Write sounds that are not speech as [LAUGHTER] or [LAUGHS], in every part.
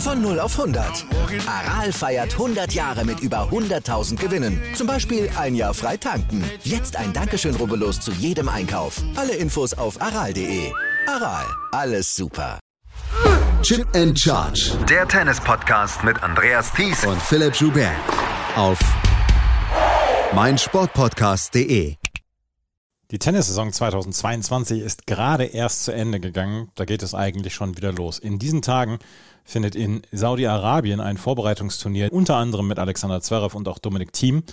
Von 0 auf 100. Aral feiert 100 Jahre mit über 100.000 Gewinnen. Zum Beispiel ein Jahr frei tanken. Jetzt ein Dankeschön, rubbellos zu jedem Einkauf. Alle Infos auf aral.de. Aral, alles super. Chip and Charge. Der Tennis-Podcast mit Andreas Thies und Philipp Joubert. Auf meinsportpodcast.de. Die Tennissaison 2022 ist gerade erst zu Ende gegangen. Da geht es eigentlich schon wieder los. In diesen Tagen findet in Saudi-Arabien ein Vorbereitungsturnier, unter anderem mit Alexander Zverev und auch Dominik Thiem.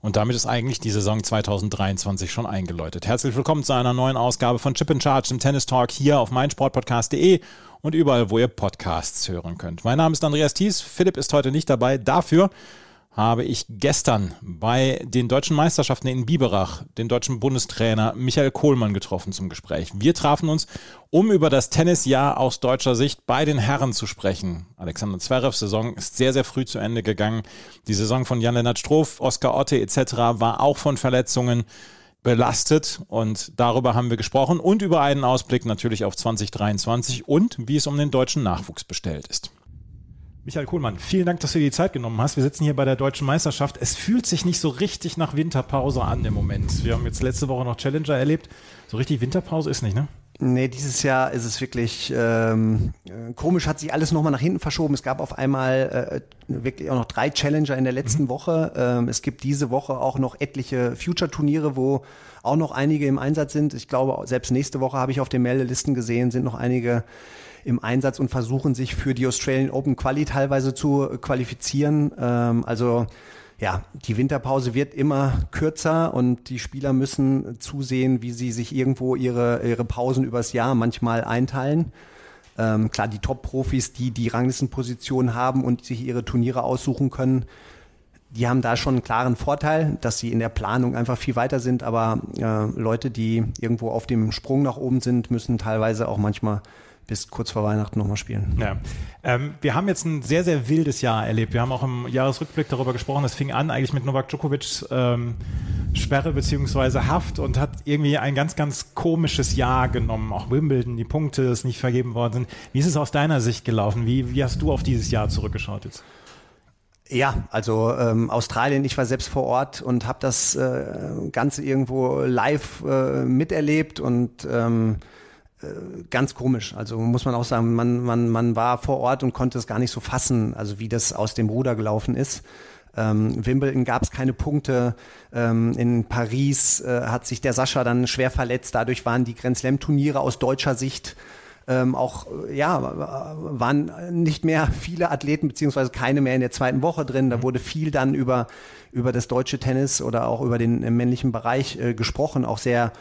Und damit ist eigentlich die Saison 2023 schon eingeläutet. Herzlich willkommen zu einer neuen Ausgabe von Chip in Charge, dem Tennis Talk hier auf meinsportpodcast.de und überall, wo ihr Podcasts hören könnt. Mein Name ist Andreas Thies. Philipp ist heute nicht dabei. Dafür habe ich gestern bei den deutschen Meisterschaften in Biberach den deutschen Bundestrainer Michael Kohlmann getroffen zum Gespräch. Wir trafen uns, um über das Tennisjahr aus deutscher Sicht bei den Herren zu sprechen. Alexander Zverevs Saison ist sehr, sehr früh zu Ende gegangen. Die Saison von Jan-Lennart Stroff, Oskar Otte etc. war auch von Verletzungen belastet und darüber haben wir gesprochen und über einen Ausblick natürlich auf 2023 und wie es um den deutschen Nachwuchs bestellt ist. Michael Kohlmann, vielen Dank, dass du dir die Zeit genommen hast. Wir sitzen hier bei der Deutschen Meisterschaft. Es fühlt sich nicht so richtig nach Winterpause an im Moment. Wir haben jetzt letzte Woche noch Challenger erlebt. So richtig Winterpause ist nicht, ne? Nee, dieses Jahr ist es wirklich ähm, äh, komisch, hat sich alles nochmal nach hinten verschoben. Es gab auf einmal äh, wirklich auch noch drei Challenger in der letzten mhm. Woche. Ähm, es gibt diese Woche auch noch etliche Future-Turniere, wo auch noch einige im Einsatz sind. Ich glaube, selbst nächste Woche habe ich auf den Meldelisten gesehen, sind noch einige im Einsatz und versuchen sich für die Australian Open Quali teilweise zu qualifizieren. Ähm, also ja, die Winterpause wird immer kürzer und die Spieler müssen zusehen, wie sie sich irgendwo ihre, ihre Pausen übers Jahr manchmal einteilen. Ähm, klar, die Top-Profis, die die Ranglistenposition haben und sich ihre Turniere aussuchen können, die haben da schon einen klaren Vorteil, dass sie in der Planung einfach viel weiter sind. Aber äh, Leute, die irgendwo auf dem Sprung nach oben sind, müssen teilweise auch manchmal bis kurz vor Weihnachten nochmal spielen. Ja. Ähm, wir haben jetzt ein sehr, sehr wildes Jahr erlebt. Wir haben auch im Jahresrückblick darüber gesprochen. Es fing an eigentlich mit Novak Djokovic ähm, Sperre beziehungsweise Haft und hat irgendwie ein ganz, ganz komisches Jahr genommen. Auch Wimbledon, die Punkte, ist nicht vergeben worden sind. Wie ist es aus deiner Sicht gelaufen? Wie, wie hast du auf dieses Jahr zurückgeschaut jetzt? Ja, also ähm, Australien, ich war selbst vor Ort und habe das äh, Ganze irgendwo live äh, miterlebt und ähm, äh, ganz komisch. Also muss man auch sagen, man, man, man war vor Ort und konnte es gar nicht so fassen, also wie das aus dem Ruder gelaufen ist. Ähm, Wimbledon gab es keine Punkte. Ähm, in Paris äh, hat sich der Sascha dann schwer verletzt. Dadurch waren die Grand Slam Turniere aus deutscher Sicht ähm, auch, ja, waren nicht mehr viele Athleten beziehungsweise keine mehr in der zweiten Woche drin. Da mhm. wurde viel dann über, über das deutsche Tennis oder auch über den männlichen Bereich äh, gesprochen, auch sehr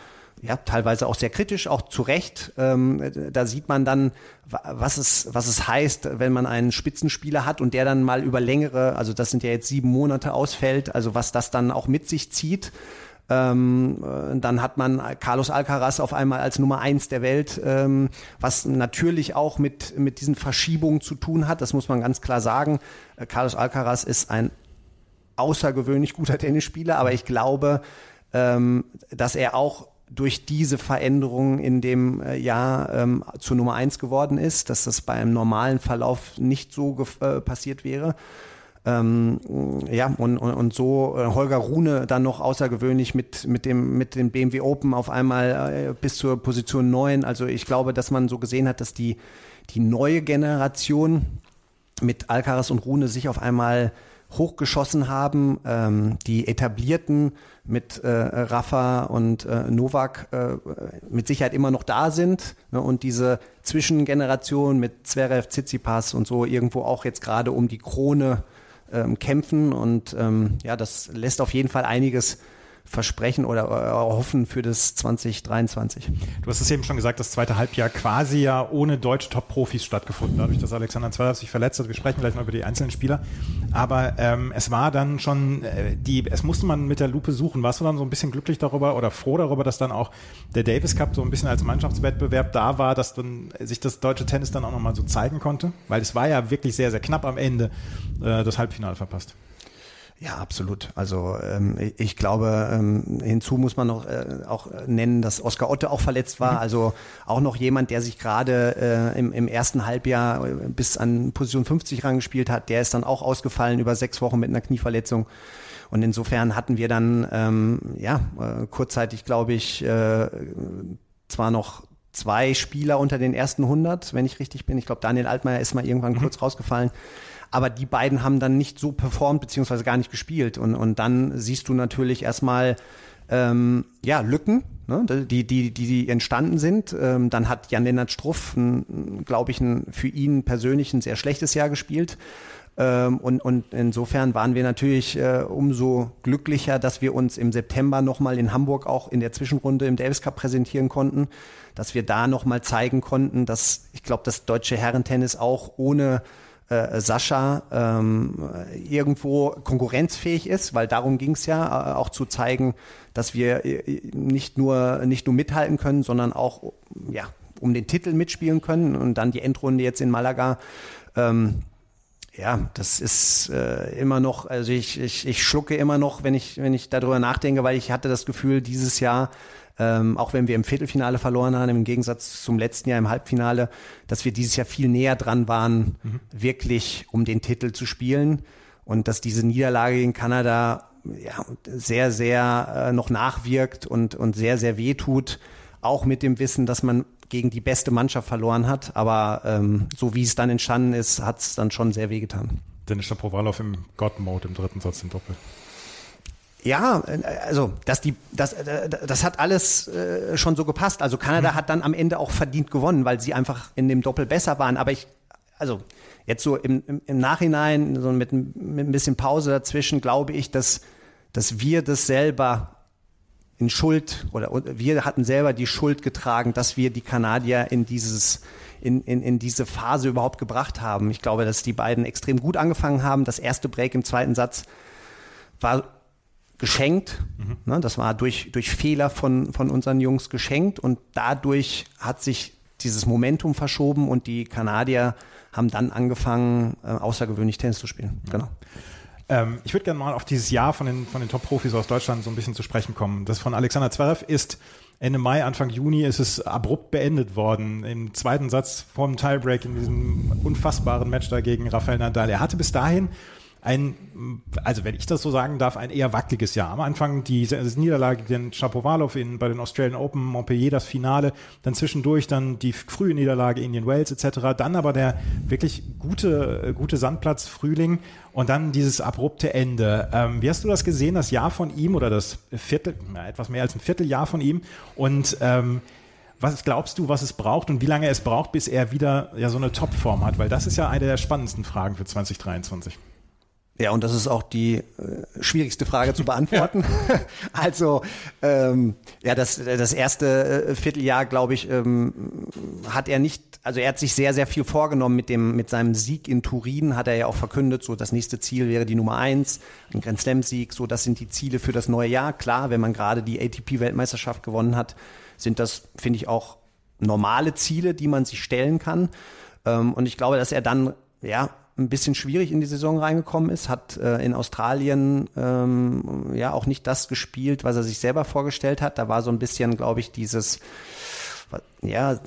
ja, teilweise auch sehr kritisch, auch zu Recht. Ähm, da sieht man dann, was es, was es heißt, wenn man einen Spitzenspieler hat und der dann mal über längere, also das sind ja jetzt sieben Monate ausfällt, also was das dann auch mit sich zieht. Ähm, dann hat man Carlos Alcaraz auf einmal als Nummer eins der Welt, ähm, was natürlich auch mit, mit diesen Verschiebungen zu tun hat. Das muss man ganz klar sagen. Äh, Carlos Alcaraz ist ein außergewöhnlich guter Tennisspieler, aber ich glaube, ähm, dass er auch durch diese Veränderung in dem äh, Jahr ähm, zur Nummer eins geworden ist, dass das bei einem normalen Verlauf nicht so äh, passiert wäre. Ähm, ja, und, und, und so äh, Holger Rune dann noch außergewöhnlich mit, mit, dem, mit dem BMW Open auf einmal äh, bis zur Position 9. Also ich glaube, dass man so gesehen hat, dass die, die neue Generation mit Alcaraz und Rune sich auf einmal hochgeschossen haben. Ähm, die etablierten mit äh, Rafa und äh, Novak äh, mit Sicherheit immer noch da sind ne, und diese Zwischengeneration mit Zverev, Tsitsipas und so irgendwo auch jetzt gerade um die Krone ähm, kämpfen und ähm, ja, das lässt auf jeden Fall einiges versprechen oder erhoffen für das 2023. Du hast es eben schon gesagt, das zweite Halbjahr quasi ja ohne deutsche Top-Profis stattgefunden, dadurch, dass Alexander Zverev sich verletzt hat. Wir sprechen gleich noch über die einzelnen Spieler. Aber ähm, es war dann schon, äh, die, es musste man mit der Lupe suchen. Warst du dann so ein bisschen glücklich darüber oder froh darüber, dass dann auch der Davis Cup so ein bisschen als Mannschaftswettbewerb da war, dass dann sich das deutsche Tennis dann auch nochmal so zeigen konnte? Weil es war ja wirklich sehr, sehr knapp am Ende äh, das Halbfinale verpasst. Ja, absolut. Also ähm, ich glaube, ähm, hinzu muss man noch äh, auch nennen, dass Oskar Otte auch verletzt war. Mhm. Also auch noch jemand, der sich gerade äh, im, im ersten Halbjahr äh, bis an Position 50 rangespielt hat, der ist dann auch ausgefallen über sechs Wochen mit einer Knieverletzung. Und insofern hatten wir dann ähm, ja äh, kurzzeitig, glaube ich, äh, zwar noch zwei Spieler unter den ersten 100, wenn ich richtig bin. Ich glaube, Daniel Altmaier ist mal irgendwann mhm. kurz rausgefallen aber die beiden haben dann nicht so performt beziehungsweise gar nicht gespielt und, und dann siehst du natürlich erstmal ähm, ja, Lücken, ne, die, die, die, entstanden sind. Ähm, dann hat Jan-Lennart Struff, glaube ich, ein, für ihn persönlich ein sehr schlechtes Jahr gespielt. Ähm, und, und insofern waren wir natürlich äh, umso glücklicher, dass wir uns im September nochmal in Hamburg auch in der Zwischenrunde im Davis Cup präsentieren konnten, dass wir da nochmal zeigen konnten, dass ich glaube, das deutsche Herrentennis auch ohne äh, Sascha ähm, irgendwo konkurrenzfähig ist, weil darum ging es ja, äh, auch zu zeigen, dass wir äh, nicht nur nicht nur mithalten können, sondern auch ja um den Titel mitspielen können und dann die Endrunde jetzt in Malaga. Ähm, ja, das ist äh, immer noch, also ich, ich, ich schlucke immer noch, wenn ich, wenn ich darüber nachdenke, weil ich hatte das Gefühl, dieses Jahr ähm, auch wenn wir im Viertelfinale verloren haben, im Gegensatz zum letzten Jahr im Halbfinale, dass wir dieses Jahr viel näher dran waren, mhm. wirklich um den Titel zu spielen und dass diese Niederlage in Kanada ja, sehr, sehr äh, noch nachwirkt und, und sehr, sehr weh tut, auch mit dem Wissen, dass man gegen die beste Mannschaft verloren hat. Aber ähm, so wie es dann entstanden ist, hat es dann schon sehr weh getan. Dennis Shapovalov im God-Mode im dritten Satz im Doppel. Ja, also dass die, das, das hat alles äh, schon so gepasst. Also Kanada mhm. hat dann am Ende auch verdient gewonnen, weil sie einfach in dem Doppel besser waren. Aber ich, also jetzt so im, im, im Nachhinein, so mit, mit ein bisschen Pause dazwischen, glaube ich, dass, dass wir das selber in Schuld oder wir hatten selber die Schuld getragen, dass wir die Kanadier in dieses in, in, in diese Phase überhaupt gebracht haben. Ich glaube, dass die beiden extrem gut angefangen haben. Das erste Break im zweiten Satz war geschenkt. Mhm. Ne, das war durch, durch Fehler von, von unseren Jungs geschenkt und dadurch hat sich dieses Momentum verschoben und die Kanadier haben dann angefangen, äh, außergewöhnlich Tennis zu spielen. Ja. Genau. Ähm, ich würde gerne mal auf dieses Jahr von den, von den Top-Profis aus Deutschland so ein bisschen zu sprechen kommen. Das von Alexander Zverev ist Ende Mai, Anfang Juni ist es abrupt beendet worden. Im zweiten Satz vom Tiebreak in diesem unfassbaren Match da gegen Rafael Nadal. Er hatte bis dahin ein, also wenn ich das so sagen darf, ein eher wackeliges Jahr. Am Anfang die, Niederlage gegen Shapovalov in, bei den Australian Open, Montpellier das Finale, dann zwischendurch dann die frühe Niederlage Indian Wales etc., dann aber der wirklich gute, gute Sandplatz Frühling und dann dieses abrupte Ende. Ähm, wie hast du das gesehen, das Jahr von ihm oder das Viertel, ja, etwas mehr als ein Vierteljahr von ihm und ähm, was glaubst du, was es braucht und wie lange es braucht, bis er wieder ja so eine Topform hat? Weil das ist ja eine der spannendsten Fragen für 2023. Ja, und das ist auch die äh, schwierigste Frage zu beantworten. [LAUGHS] [LAUGHS] also ähm, ja, das, das erste äh, Vierteljahr, glaube ich, ähm, hat er nicht, also er hat sich sehr, sehr viel vorgenommen mit dem, mit seinem Sieg in Turin, hat er ja auch verkündet, so das nächste Ziel wäre die Nummer eins, ein Grand Slam-Sieg, so das sind die Ziele für das neue Jahr. Klar, wenn man gerade die ATP-Weltmeisterschaft gewonnen hat, sind das, finde ich, auch normale Ziele, die man sich stellen kann. Ähm, und ich glaube, dass er dann ja ein bisschen schwierig in die Saison reingekommen ist, hat äh, in Australien ähm, ja auch nicht das gespielt, was er sich selber vorgestellt hat. Da war so ein bisschen, glaube ich, dieses, ja,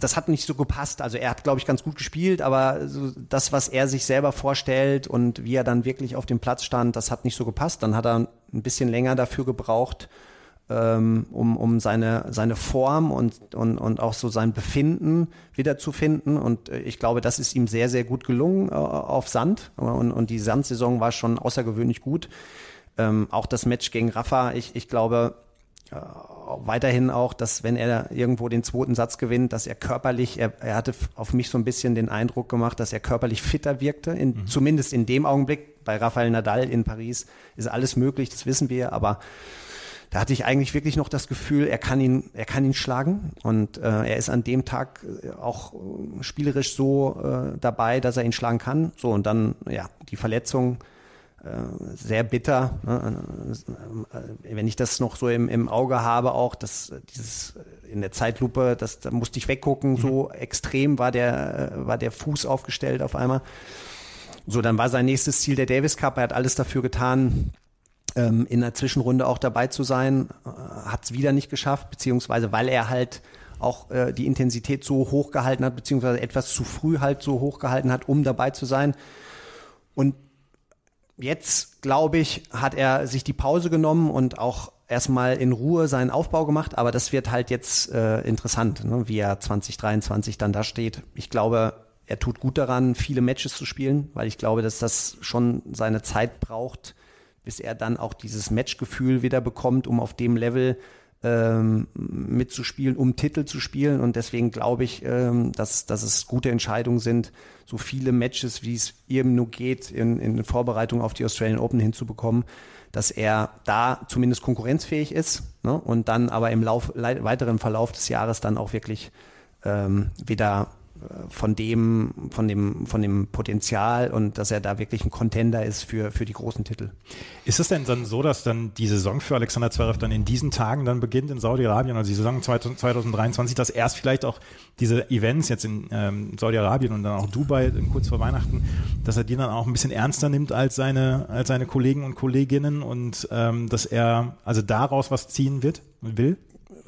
das hat nicht so gepasst. Also er hat, glaube ich, ganz gut gespielt, aber so das, was er sich selber vorstellt und wie er dann wirklich auf dem Platz stand, das hat nicht so gepasst. Dann hat er ein bisschen länger dafür gebraucht, ähm, um, um seine, seine Form und, und, und auch so sein Befinden wiederzufinden. Und äh, ich glaube, das ist ihm sehr, sehr gut gelungen äh, auf Sand. Und, und die Sandsaison war schon außergewöhnlich gut. Ähm, auch das Match gegen Rafa, ich, ich glaube, äh, weiterhin auch, dass wenn er irgendwo den zweiten Satz gewinnt, dass er körperlich, er, er hatte auf mich so ein bisschen den Eindruck gemacht, dass er körperlich fitter wirkte, in, mhm. zumindest in dem Augenblick, bei Rafael Nadal in Paris ist alles möglich, das wissen wir, aber da hatte ich eigentlich wirklich noch das Gefühl, er kann ihn, er kann ihn schlagen und äh, er ist an dem Tag äh, auch äh, spielerisch so äh, dabei, dass er ihn schlagen kann. So und dann ja die Verletzung äh, sehr bitter. Ne? Wenn ich das noch so im, im Auge habe, auch dass dieses in der Zeitlupe, das, da musste ich weggucken, so mhm. extrem war der, war der Fuß aufgestellt auf einmal. So, dann war sein nächstes Ziel der Davis Cup. Er hat alles dafür getan, ähm, in der Zwischenrunde auch dabei zu sein. Hat es wieder nicht geschafft, beziehungsweise weil er halt auch äh, die Intensität so hoch gehalten hat, beziehungsweise etwas zu früh halt so hoch gehalten hat, um dabei zu sein. Und Jetzt, glaube ich, hat er sich die Pause genommen und auch erstmal in Ruhe seinen Aufbau gemacht, aber das wird halt jetzt äh, interessant, ne, wie er 2023 dann da steht. Ich glaube, er tut gut daran, viele Matches zu spielen, weil ich glaube, dass das schon seine Zeit braucht, bis er dann auch dieses Matchgefühl wieder bekommt, um auf dem Level ähm, mitzuspielen, um Titel zu spielen. Und deswegen glaube ich, ähm, dass, dass es gute Entscheidungen sind, so viele Matches, wie es ihm nur geht, in, in Vorbereitung auf die Australian Open hinzubekommen, dass er da zumindest konkurrenzfähig ist ne? und dann aber im Lauf, weiteren Verlauf des Jahres dann auch wirklich ähm, wieder von dem, von dem, von dem Potenzial und dass er da wirklich ein Contender ist für, für die großen Titel. Ist es denn dann so, dass dann die Saison für Alexander Zverev dann in diesen Tagen dann beginnt in Saudi-Arabien, also die Saison 2023, dass erst vielleicht auch diese Events jetzt in ähm, Saudi-Arabien und dann auch Dubai kurz vor Weihnachten, dass er die dann auch ein bisschen ernster nimmt als seine, als seine Kollegen und Kolleginnen und ähm, dass er also daraus was ziehen wird, will?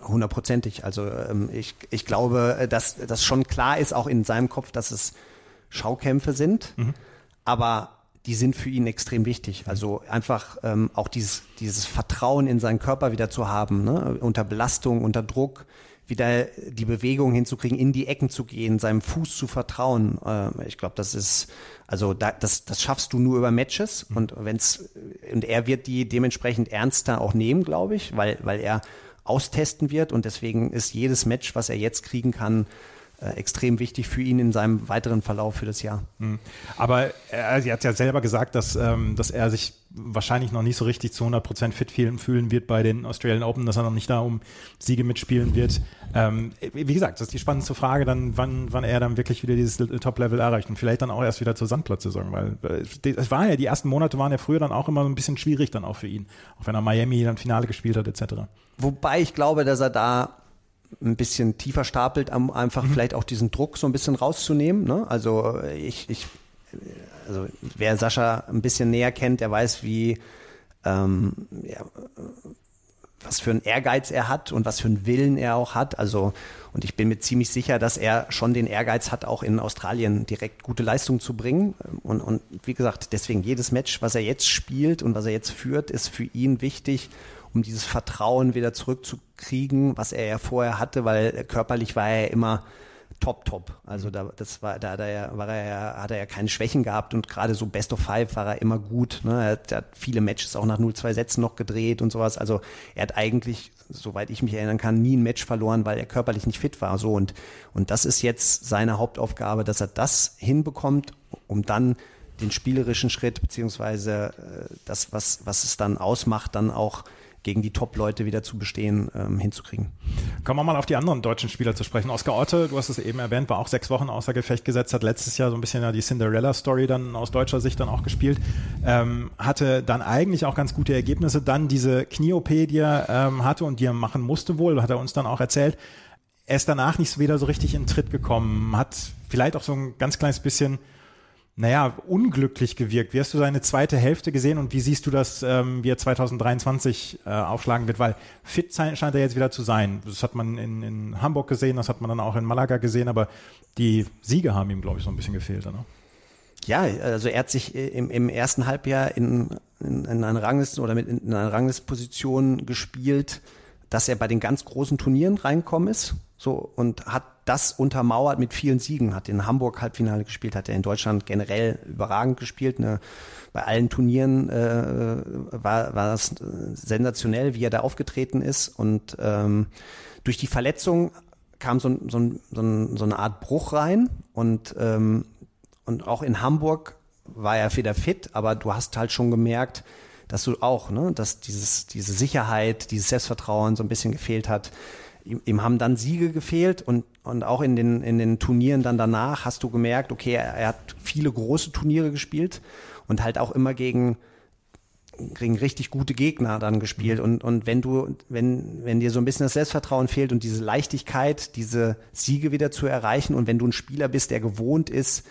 Hundertprozentig. Also ähm, ich, ich glaube, äh, dass das schon klar ist, auch in seinem Kopf, dass es Schaukämpfe sind, mhm. aber die sind für ihn extrem wichtig. Also einfach ähm, auch dieses, dieses Vertrauen in seinen Körper wieder zu haben, ne? unter Belastung, unter Druck, wieder die Bewegung hinzukriegen, in die Ecken zu gehen, seinem Fuß zu vertrauen. Äh, ich glaube, das ist, also da, das, das schaffst du nur über Matches mhm. und wenn's und er wird die dementsprechend ernster auch nehmen, glaube ich, weil, weil er austesten wird. Und deswegen ist jedes Match, was er jetzt kriegen kann, äh, extrem wichtig für ihn in seinem weiteren Verlauf für das Jahr. Mhm. Aber er, er hat ja selber gesagt, dass, ähm, dass er sich wahrscheinlich noch nicht so richtig zu 100% fit fühlen wird bei den Australian Open, dass er noch nicht da um Siege mitspielen wird. Ähm, wie gesagt, das ist die spannendste Frage dann, wann, wann er dann wirklich wieder dieses Top-Level erreicht und vielleicht dann auch erst wieder zur Sandplatzsaison, weil äh, es war ja, die ersten Monate waren ja früher dann auch immer so ein bisschen schwierig dann auch für ihn, auch wenn er Miami dann Finale gespielt hat etc. Wobei ich glaube, dass er da ein bisschen tiefer stapelt, um einfach mhm. vielleicht auch diesen Druck so ein bisschen rauszunehmen. Ne? Also ich, ich, also wer Sascha ein bisschen näher kennt, der weiß, wie ähm, ja, was für einen Ehrgeiz er hat und was für einen Willen er auch hat. Also, und ich bin mir ziemlich sicher, dass er schon den Ehrgeiz hat, auch in Australien direkt gute Leistung zu bringen. Und, und wie gesagt, deswegen jedes Match, was er jetzt spielt und was er jetzt führt, ist für ihn wichtig, um dieses Vertrauen wieder zurückzukriegen, was er ja vorher hatte, weil körperlich war er immer top, top. Also da, das war, da hat er ja, war er ja, hat er ja keine Schwächen gehabt und gerade so Best of Five war er immer gut. Ne? Er, hat, er hat viele Matches auch nach 0-2 Sätzen noch gedreht und sowas. Also er hat eigentlich, soweit ich mich erinnern kann, nie ein Match verloren, weil er körperlich nicht fit war. So und, und das ist jetzt seine Hauptaufgabe, dass er das hinbekommt, um dann den spielerischen Schritt beziehungsweise äh, das, was, was es dann ausmacht, dann auch gegen die Top-Leute wieder zu bestehen, ähm, hinzukriegen. Kommen wir mal auf die anderen deutschen Spieler zu sprechen. Oskar Otte, du hast es eben erwähnt, war auch sechs Wochen außer Gefecht gesetzt, hat letztes Jahr so ein bisschen ja die Cinderella-Story dann aus deutscher Sicht dann auch gespielt, ähm, hatte dann eigentlich auch ganz gute Ergebnisse, dann diese Knie-OP, die er ähm, hatte und die er machen musste wohl, hat er uns dann auch erzählt. Er ist danach nicht wieder so richtig in den Tritt gekommen, hat vielleicht auch so ein ganz kleines bisschen naja, unglücklich gewirkt. Wie hast du seine zweite Hälfte gesehen und wie siehst du das, ähm, wie er 2023 äh, aufschlagen wird? Weil fit scheint er jetzt wieder zu sein. Das hat man in, in Hamburg gesehen, das hat man dann auch in Malaga gesehen, aber die Siege haben ihm, glaube ich, so ein bisschen gefehlt. Ne? Ja, also er hat sich im, im ersten Halbjahr in, in, in einer Rangliste oder mit in einer Ranglistenposition gespielt, dass er bei den ganz großen Turnieren reinkommen ist. So, und hat das untermauert mit vielen Siegen, hat in Hamburg Halbfinale gespielt, hat er in Deutschland generell überragend gespielt. Ne? Bei allen Turnieren äh, war, war das sensationell, wie er da aufgetreten ist. Und ähm, durch die Verletzung kam so, so, so, so eine Art Bruch rein. Und, ähm, und auch in Hamburg war er wieder fit, aber du hast halt schon gemerkt, dass du auch, ne, dass dieses, diese Sicherheit, dieses Selbstvertrauen so ein bisschen gefehlt hat. Ihm, ihm haben dann Siege gefehlt und, und auch in den, in den Turnieren dann danach hast du gemerkt, okay, er, er hat viele große Turniere gespielt und halt auch immer gegen, gegen richtig gute Gegner dann gespielt. Und, und wenn du, wenn, wenn dir so ein bisschen das Selbstvertrauen fehlt und diese Leichtigkeit, diese Siege wieder zu erreichen und wenn du ein Spieler bist, der gewohnt ist,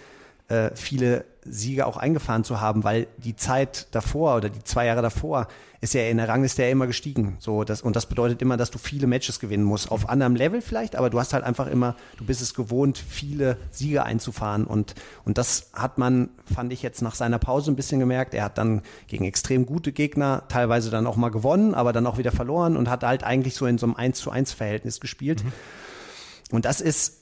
äh, viele Siege auch eingefahren zu haben, weil die Zeit davor oder die zwei Jahre davor ist ja in der Rangliste ja immer gestiegen. So, das, und das bedeutet immer, dass du viele Matches gewinnen musst. Auf anderem Level vielleicht, aber du hast halt einfach immer, du bist es gewohnt, viele Siege einzufahren. Und, und das hat man, fand ich jetzt nach seiner Pause ein bisschen gemerkt. Er hat dann gegen extrem gute Gegner teilweise dann auch mal gewonnen, aber dann auch wieder verloren und hat halt eigentlich so in so einem 1 zu 1 Verhältnis gespielt. Mhm. Und das ist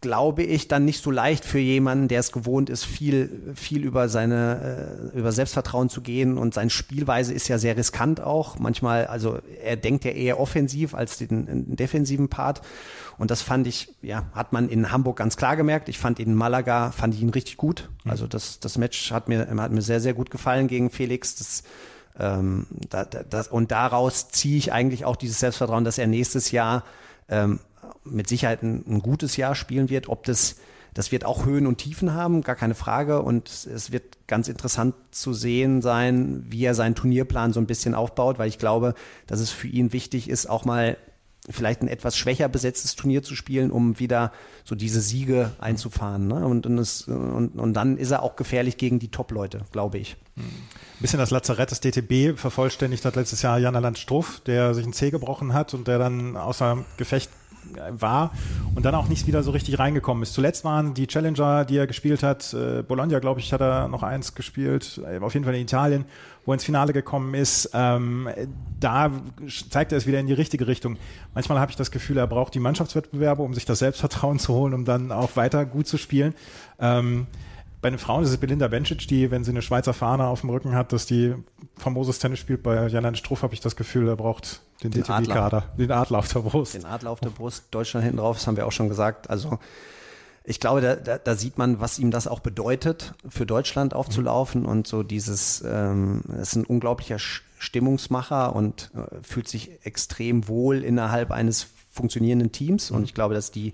glaube ich, dann nicht so leicht für jemanden, der es gewohnt ist, viel, viel über seine, äh, über Selbstvertrauen zu gehen und seine Spielweise ist ja sehr riskant auch. Manchmal, also er denkt ja eher offensiv als den, den defensiven Part. Und das fand ich, ja, hat man in Hamburg ganz klar gemerkt. Ich fand ihn in Malaga, fand ich ihn richtig gut. Mhm. Also das, das Match hat mir, hat mir sehr, sehr gut gefallen gegen Felix. Das, ähm, da, das, und daraus ziehe ich eigentlich auch dieses Selbstvertrauen, dass er nächstes Jahr ähm, mit Sicherheit ein, ein gutes Jahr spielen wird. Ob das, das wird auch Höhen und Tiefen haben, gar keine Frage. Und es wird ganz interessant zu sehen sein, wie er seinen Turnierplan so ein bisschen aufbaut, weil ich glaube, dass es für ihn wichtig ist, auch mal vielleicht ein etwas schwächer besetztes Turnier zu spielen, um wieder so diese Siege einzufahren. Ne? Und, und, es, und, und dann ist er auch gefährlich gegen die Top-Leute, glaube ich. Ein bisschen das Lazarett des DTB vervollständigt hat letztes Jahr Jan Land Struff, der sich ein Zeh gebrochen hat und der dann außer Gefecht war und dann auch nicht wieder so richtig reingekommen ist. Zuletzt waren die Challenger, die er gespielt hat, äh, Bologna, glaube ich, hat er noch eins gespielt, äh, auf jeden Fall in Italien, wo er ins Finale gekommen ist. Ähm, da zeigt er es wieder in die richtige Richtung. Manchmal habe ich das Gefühl, er braucht die Mannschaftswettbewerbe, um sich das Selbstvertrauen [LAUGHS] zu holen, um dann auch weiter gut zu spielen. Ähm, bei den Frauen ist es Belinda Bencic, die, wenn sie eine Schweizer Fahne auf dem Rücken hat, dass die famoses Tennis spielt. Bei Janan Struff habe ich das Gefühl, er braucht den, den DTB-Kader, den Adler auf der Brust. Den Adler auf der Brust, Deutschland hinten drauf, das haben wir auch schon gesagt. Also ich glaube, da, da, da sieht man, was ihm das auch bedeutet, für Deutschland aufzulaufen und so dieses, ähm, ist ein unglaublicher Stimmungsmacher und äh, fühlt sich extrem wohl innerhalb eines funktionierenden Teams. Und ich glaube, dass die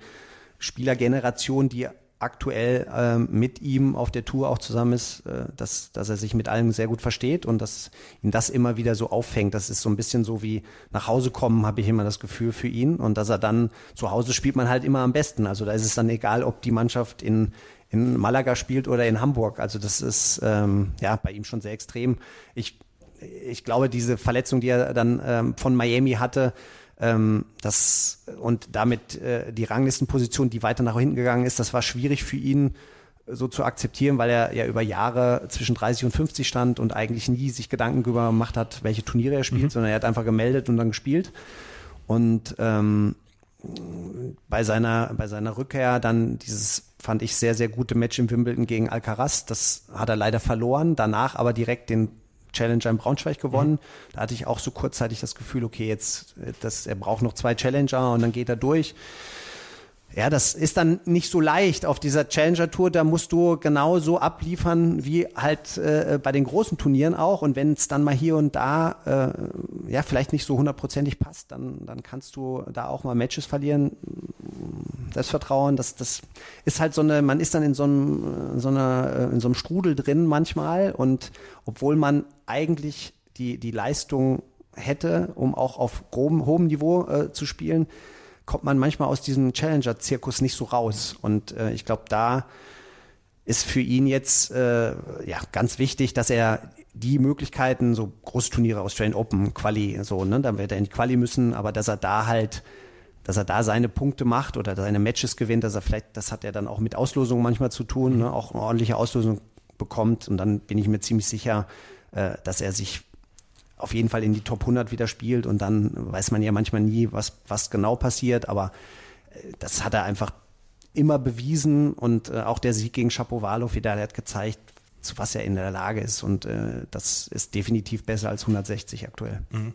Spielergeneration, die aktuell ähm, mit ihm auf der Tour auch zusammen ist, äh, dass, dass er sich mit allen sehr gut versteht und dass ihn das immer wieder so auffängt. Das ist so ein bisschen so wie nach Hause kommen, habe ich immer das Gefühl für ihn. Und dass er dann zu Hause spielt man halt immer am besten. Also da ist es dann egal, ob die Mannschaft in, in Malaga spielt oder in Hamburg. Also das ist ähm, ja bei ihm schon sehr extrem. Ich, ich glaube, diese Verletzung, die er dann ähm, von Miami hatte, ähm, das und damit äh, die Ranglistenposition, die weiter nach hinten gegangen ist, das war schwierig für ihn so zu akzeptieren, weil er ja über Jahre zwischen 30 und 50 stand und eigentlich nie sich Gedanken darüber gemacht hat, welche Turniere er spielt, mhm. sondern er hat einfach gemeldet und dann gespielt. Und ähm, bei seiner, bei seiner Rückkehr dann dieses, fand ich, sehr, sehr gute Match im Wimbledon gegen Alcaraz. Das hat er leider verloren, danach aber direkt den Challenger in Braunschweig gewonnen. Mhm. Da hatte ich auch so kurzzeitig das Gefühl, okay, jetzt, das, er braucht noch zwei Challenger und dann geht er durch. Ja, das ist dann nicht so leicht auf dieser Challenger-Tour. Da musst du genau so abliefern wie halt äh, bei den großen Turnieren auch. Und wenn es dann mal hier und da äh, ja vielleicht nicht so hundertprozentig passt, dann, dann kannst du da auch mal Matches verlieren. Selbstvertrauen, das, das ist halt so eine, man ist dann in so einem, so einer, in so einem Strudel drin manchmal. Und obwohl man eigentlich die, die Leistung hätte, um auch auf hohem, hohem Niveau äh, zu spielen, kommt man manchmal aus diesem Challenger-Zirkus nicht so raus. Und äh, ich glaube, da ist für ihn jetzt äh, ja ganz wichtig, dass er die Möglichkeiten, so Großturniere, Australian Open, Quali, so, ne, dann wird er in die Quali müssen, aber dass er da halt, dass er da seine Punkte macht oder seine Matches gewinnt, dass er vielleicht, das hat er dann auch mit Auslosung manchmal zu tun, ne, auch eine ordentliche Auslosung bekommt. Und dann bin ich mir ziemlich sicher, äh, dass er sich auf jeden Fall in die Top 100 wieder spielt. Und dann weiß man ja manchmal nie, was, was genau passiert, aber äh, das hat er einfach immer bewiesen. Und äh, auch der Sieg gegen Shapovalov wieder, der hat gezeigt, zu was er in der Lage ist. Und äh, das ist definitiv besser als 160 aktuell. Mhm.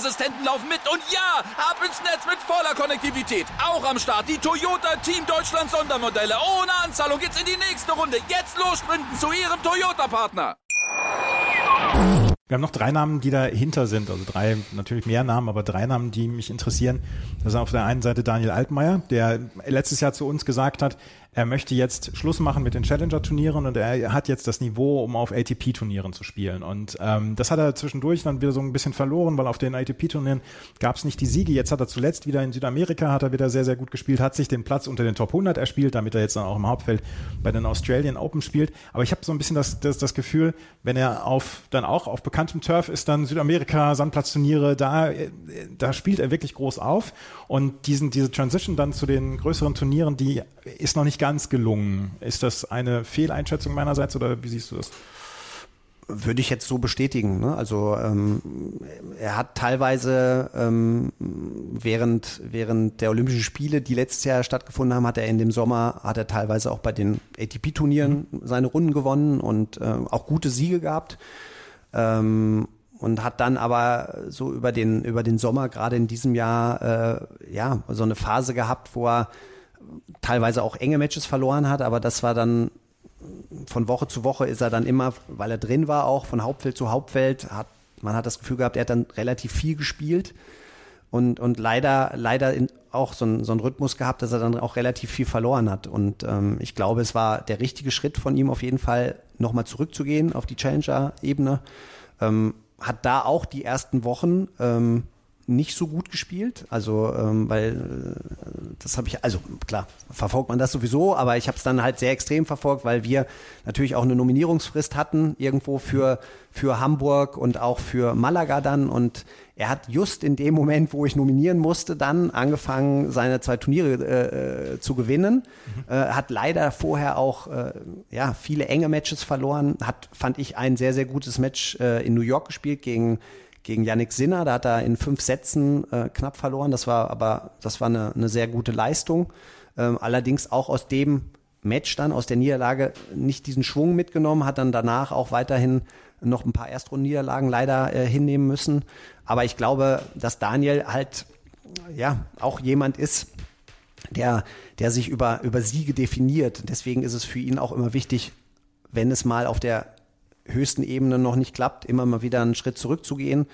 Sicherheitsassistenten laufen mit. Und ja, ab ins Netz mit voller Konnektivität. Auch am Start die Toyota Team Deutschland Sondermodelle. Ohne Anzahlung geht's in die nächste Runde. Jetzt los sprinten zu Ihrem Toyota-Partner. Wir haben noch drei Namen, die dahinter sind, also drei, natürlich mehr Namen, aber drei Namen, die mich interessieren. Das ist auf der einen Seite Daniel Altmaier, der letztes Jahr zu uns gesagt hat, er möchte jetzt Schluss machen mit den Challenger-Turnieren und er hat jetzt das Niveau, um auf ATP-Turnieren zu spielen. Und ähm, das hat er zwischendurch dann wieder so ein bisschen verloren, weil auf den ATP-Turnieren gab es nicht die Siege. Jetzt hat er zuletzt wieder in Südamerika, hat er wieder sehr, sehr gut gespielt, hat sich den Platz unter den Top 100 erspielt, damit er jetzt dann auch im Hauptfeld bei den Australian Open spielt. Aber ich habe so ein bisschen das, das, das Gefühl, wenn er auf dann auch auf bekanntem Turf ist, dann Südamerika, Sandplatzturniere, da, da spielt er wirklich groß auf. Und diesen, diese Transition dann zu den größeren Turnieren, die ist noch nicht ganz gelungen. Ist das eine Fehleinschätzung meinerseits oder wie siehst du das? Würde ich jetzt so bestätigen. Ne? Also ähm, er hat teilweise ähm, während, während der Olympischen Spiele, die letztes Jahr stattgefunden haben, hat er in dem Sommer, hat er teilweise auch bei den ATP-Turnieren mhm. seine Runden gewonnen und äh, auch gute Siege gehabt. Ähm, und hat dann aber so über den über den Sommer gerade in diesem Jahr äh, ja so eine Phase gehabt, wo er teilweise auch enge Matches verloren hat, aber das war dann von Woche zu Woche ist er dann immer, weil er drin war, auch von Hauptfeld zu Hauptfeld, hat, man hat das Gefühl gehabt, er hat dann relativ viel gespielt und, und leider, leider in, auch so, ein, so einen Rhythmus gehabt, dass er dann auch relativ viel verloren hat. Und ähm, ich glaube, es war der richtige Schritt von ihm auf jeden Fall, nochmal zurückzugehen auf die Challenger-Ebene. Ähm, hat da auch die ersten Wochen ähm, nicht so gut gespielt. Also, ähm, weil äh, das habe ich, also klar, verfolgt man das sowieso, aber ich habe es dann halt sehr extrem verfolgt, weil wir natürlich auch eine Nominierungsfrist hatten, irgendwo für, für Hamburg und auch für Malaga dann. Und er hat just in dem Moment, wo ich nominieren musste, dann angefangen, seine zwei Turniere äh, äh zu gewinnen. Mhm. Äh, hat leider vorher auch äh, ja, viele enge Matches verloren. Hat, fand ich, ein sehr, sehr gutes Match äh, in New York gespielt gegen gegen Yannick Sinner. Da hat er in fünf Sätzen äh, knapp verloren. Das war aber, das war eine, eine sehr gute Leistung. Ähm, allerdings auch aus dem Match dann, aus der Niederlage, nicht diesen Schwung mitgenommen, hat dann danach auch weiterhin noch ein paar Erstrundenniederlagen leider äh, hinnehmen müssen. Aber ich glaube, dass Daniel halt ja auch jemand ist, der, der sich über, über Siege definiert. Deswegen ist es für ihn auch immer wichtig, wenn es mal auf der höchsten Ebene noch nicht klappt, immer mal wieder einen Schritt zurückzugehen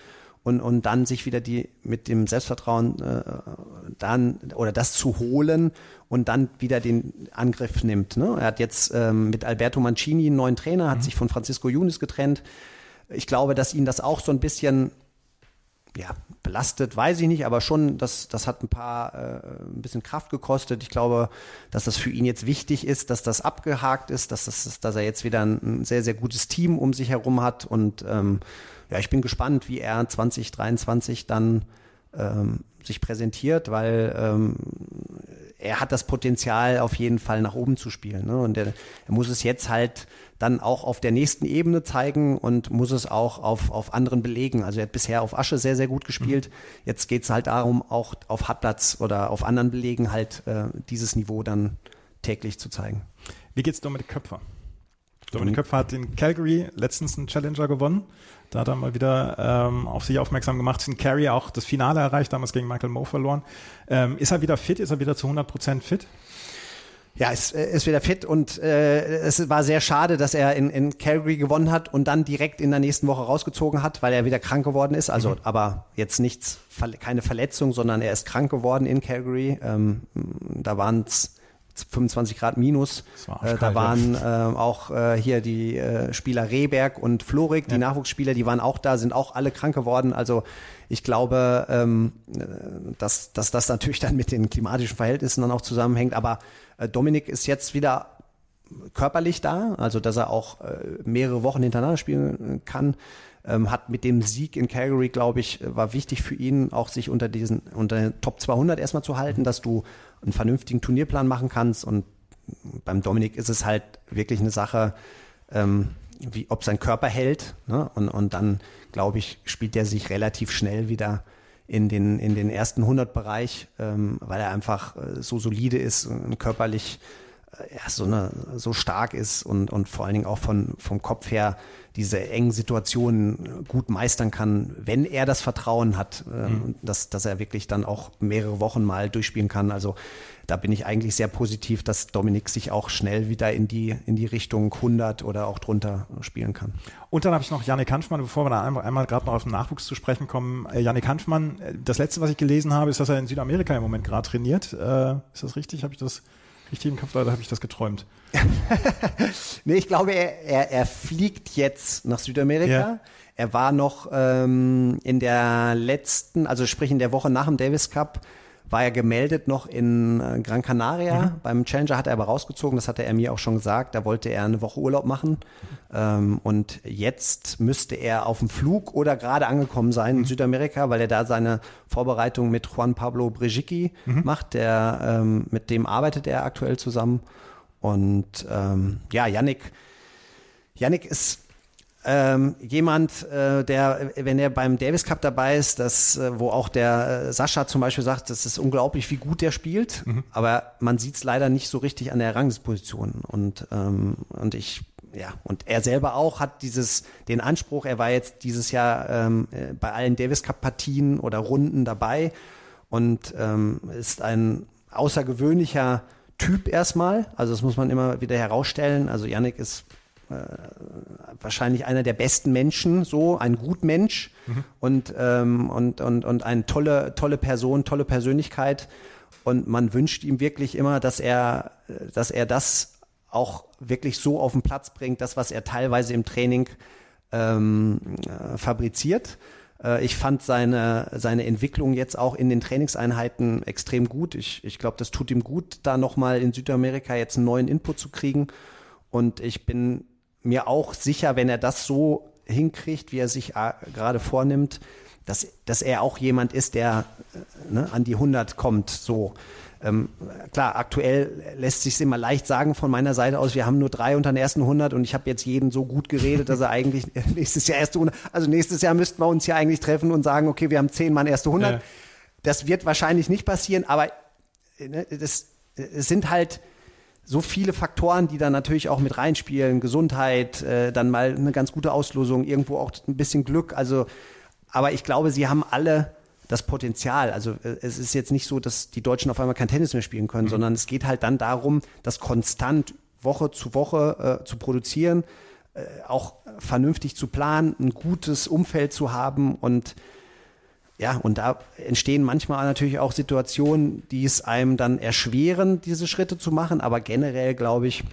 und, und dann sich wieder die mit dem Selbstvertrauen äh, dann oder das zu holen und dann wieder den Angriff nimmt. Ne? Er hat jetzt ähm, mit Alberto Mancini einen neuen Trainer, hat mhm. sich von Francisco Yunis getrennt. Ich glaube, dass ihn das auch so ein bisschen ja, belastet, weiß ich nicht, aber schon, das, das hat ein paar, äh, ein bisschen Kraft gekostet. Ich glaube, dass das für ihn jetzt wichtig ist, dass das abgehakt ist, dass, das, dass er jetzt wieder ein, sehr, sehr gutes Team um sich herum hat. Und ähm, ja, ich bin gespannt, wie er 2023 dann ähm, sich präsentiert, weil ähm, er hat das Potenzial, auf jeden Fall nach oben zu spielen. Ne? Und er, er muss es jetzt halt dann auch auf der nächsten Ebene zeigen und muss es auch auf, auf anderen belegen. Also er hat bisher auf Asche sehr, sehr gut gespielt. Mhm. Jetzt geht es halt darum, auch auf Hartplatz oder auf anderen Belegen halt äh, dieses Niveau dann täglich zu zeigen. Wie geht's Dominik Köpfer? Dominik Köpfer hat in Calgary letztens einen Challenger gewonnen. Da hat er mal wieder ähm, auf sich aufmerksam gemacht. In Carey auch das Finale erreicht, damals gegen Michael Moe verloren. Ähm, ist er wieder fit? Ist er wieder zu 100 Prozent fit? Ja, ist, äh, ist wieder fit und äh, es war sehr schade, dass er in, in Calgary gewonnen hat und dann direkt in der nächsten Woche rausgezogen hat, weil er wieder krank geworden ist. Also, mhm. aber jetzt nichts, keine Verletzung, sondern er ist krank geworden in Calgary. Ähm, da waren es 25 Grad minus. War äh, da waren äh, auch äh, hier die äh, Spieler Rehberg und Florik, ja. die Nachwuchsspieler, die waren auch da, sind auch alle krank geworden. Also ich glaube, ähm, äh, dass, dass das natürlich dann mit den klimatischen Verhältnissen dann auch zusammenhängt. Aber äh, Dominik ist jetzt wieder körperlich da, also dass er auch äh, mehrere Wochen hintereinander spielen kann. ähm, hat mit dem Sieg in Calgary, glaube ich, war wichtig für ihn, auch sich unter diesen, unter den Top 200 erstmal zu halten, dass du einen vernünftigen Turnierplan machen kannst und beim Dominik ist es halt wirklich eine Sache, ähm, wie, ob sein Körper hält. Ne? Und, und dann, glaube ich, spielt er sich relativ schnell wieder in den, in den ersten 100 Bereich, ähm, weil er einfach äh, so solide ist und körperlich äh, ja, so, eine, so stark ist und, und vor allen Dingen auch von, vom Kopf her diese engen Situationen gut meistern kann, wenn er das Vertrauen hat, äh, mhm. dass, dass er wirklich dann auch mehrere Wochen mal durchspielen kann. Also da bin ich eigentlich sehr positiv, dass Dominik sich auch schnell wieder in die, in die Richtung 100 oder auch drunter spielen kann. Und dann habe ich noch Janik Hanschmann, bevor wir da einmal, einmal gerade noch auf den Nachwuchs zu sprechen kommen. Äh, Janik Hanschmann, äh, das letzte, was ich gelesen habe, ist, dass er in Südamerika im Moment gerade trainiert. Äh, ist das richtig? Habe ich das richtig im Kopf? Leider habe ich das geträumt. [LAUGHS] nee, ich glaube, er, er, er fliegt jetzt nach Südamerika. Ja. Er war noch ähm, in der letzten, also sprich in der Woche nach dem Davis Cup, war er gemeldet noch in äh, Gran Canaria. Mhm. Beim Challenger hat er aber rausgezogen, das hatte er mir auch schon gesagt. Da wollte er eine Woche Urlaub machen. Ähm, und jetzt müsste er auf dem Flug oder gerade angekommen sein mhm. in Südamerika, weil er da seine Vorbereitung mit Juan Pablo Brejicki mhm. macht. Der, ähm, mit dem arbeitet er aktuell zusammen. Und ähm, ja, Yannick, Yannick ist ähm, jemand, äh, der, wenn er beim Davis Cup dabei ist, das, äh, wo auch der äh, Sascha zum Beispiel sagt, das ist unglaublich, wie gut der spielt, mhm. aber man sieht es leider nicht so richtig an der Rangsposition. Und, ähm, und ich ja, und er selber auch hat dieses, den Anspruch, er war jetzt dieses Jahr ähm, äh, bei allen Davis Cup Partien oder Runden dabei und ähm, ist ein außergewöhnlicher Typ erstmal. Also das muss man immer wieder herausstellen. Also Yannick ist äh, wahrscheinlich einer der besten Menschen, so ein Gutmensch mhm. und, ähm, und, und, und eine tolle, tolle Person, tolle Persönlichkeit. Und man wünscht ihm wirklich immer, dass er, dass er das auch wirklich so auf den Platz bringt, das, was er teilweise im Training ähm, äh, fabriziert. Äh, ich fand seine, seine Entwicklung jetzt auch in den Trainingseinheiten extrem gut. Ich, ich glaube, das tut ihm gut, da nochmal in Südamerika jetzt einen neuen Input zu kriegen. Und ich bin mir auch sicher, wenn er das so hinkriegt, wie er sich äh, gerade vornimmt, dass, dass er auch jemand ist, der äh, ne, an die 100 kommt. So. Ähm, klar, aktuell lässt sich immer leicht sagen von meiner Seite aus, wir haben nur drei unter den ersten 100 und ich habe jetzt jeden so gut geredet, dass er eigentlich [LAUGHS] nächstes Jahr erste 100, also nächstes Jahr müssten wir uns ja eigentlich treffen und sagen, okay, wir haben zehn Mann erste 100. Ja. Das wird wahrscheinlich nicht passieren, aber ne, das, es sind halt so viele Faktoren, die da natürlich auch mit reinspielen. Gesundheit, äh, dann mal eine ganz gute Auslosung, irgendwo auch ein bisschen Glück. Also, aber ich glaube, sie haben alle das Potenzial. Also äh, es ist jetzt nicht so, dass die Deutschen auf einmal kein Tennis mehr spielen können, mhm. sondern es geht halt dann darum, das konstant Woche zu Woche äh, zu produzieren, äh, auch vernünftig zu planen, ein gutes Umfeld zu haben und ja, und da entstehen manchmal natürlich auch Situationen, die es einem dann erschweren, diese Schritte zu machen. Aber generell glaube ich,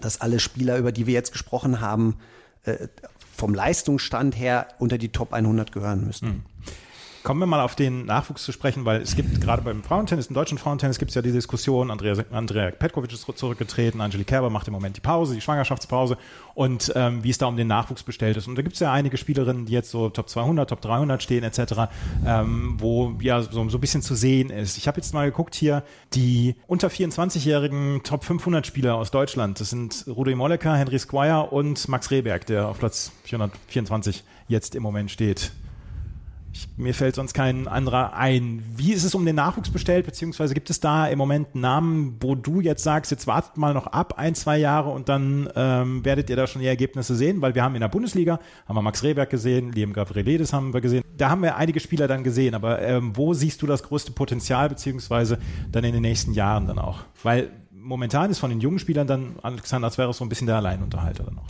dass alle Spieler, über die wir jetzt gesprochen haben, äh, vom Leistungsstand her unter die Top 100 gehören müssen. Kommen wir mal auf den Nachwuchs zu sprechen, weil es gibt gerade beim Frauentennis, im deutschen Frauentennis gibt es ja die Diskussion, Andrea, Andrea Petkovic ist zurückgetreten, Angelique Kerber macht im Moment die Pause, die Schwangerschaftspause und ähm, wie es da um den Nachwuchs bestellt ist. Und da gibt es ja einige Spielerinnen, die jetzt so Top 200, Top 300 stehen etc., ähm, wo ja so, so ein bisschen zu sehen ist. Ich habe jetzt mal geguckt hier, die unter 24-jährigen Top 500 Spieler aus Deutschland, das sind Rudi Molleker, Henry Squire und Max Rehberg, der auf Platz 424 jetzt im Moment steht. Ich, mir fällt sonst kein anderer ein. Wie ist es um den Nachwuchs bestellt, beziehungsweise gibt es da im Moment Namen, wo du jetzt sagst, jetzt wartet mal noch ab ein, zwei Jahre und dann ähm, werdet ihr da schon die Ergebnisse sehen, weil wir haben in der Bundesliga, haben wir Max Rehberg gesehen, Liam Gavriledes haben wir gesehen, da haben wir einige Spieler dann gesehen, aber ähm, wo siehst du das größte Potenzial, beziehungsweise dann in den nächsten Jahren dann auch? Weil momentan ist von den jungen Spielern dann Alexander Zverev so ein bisschen der Alleinunterhalter dann noch.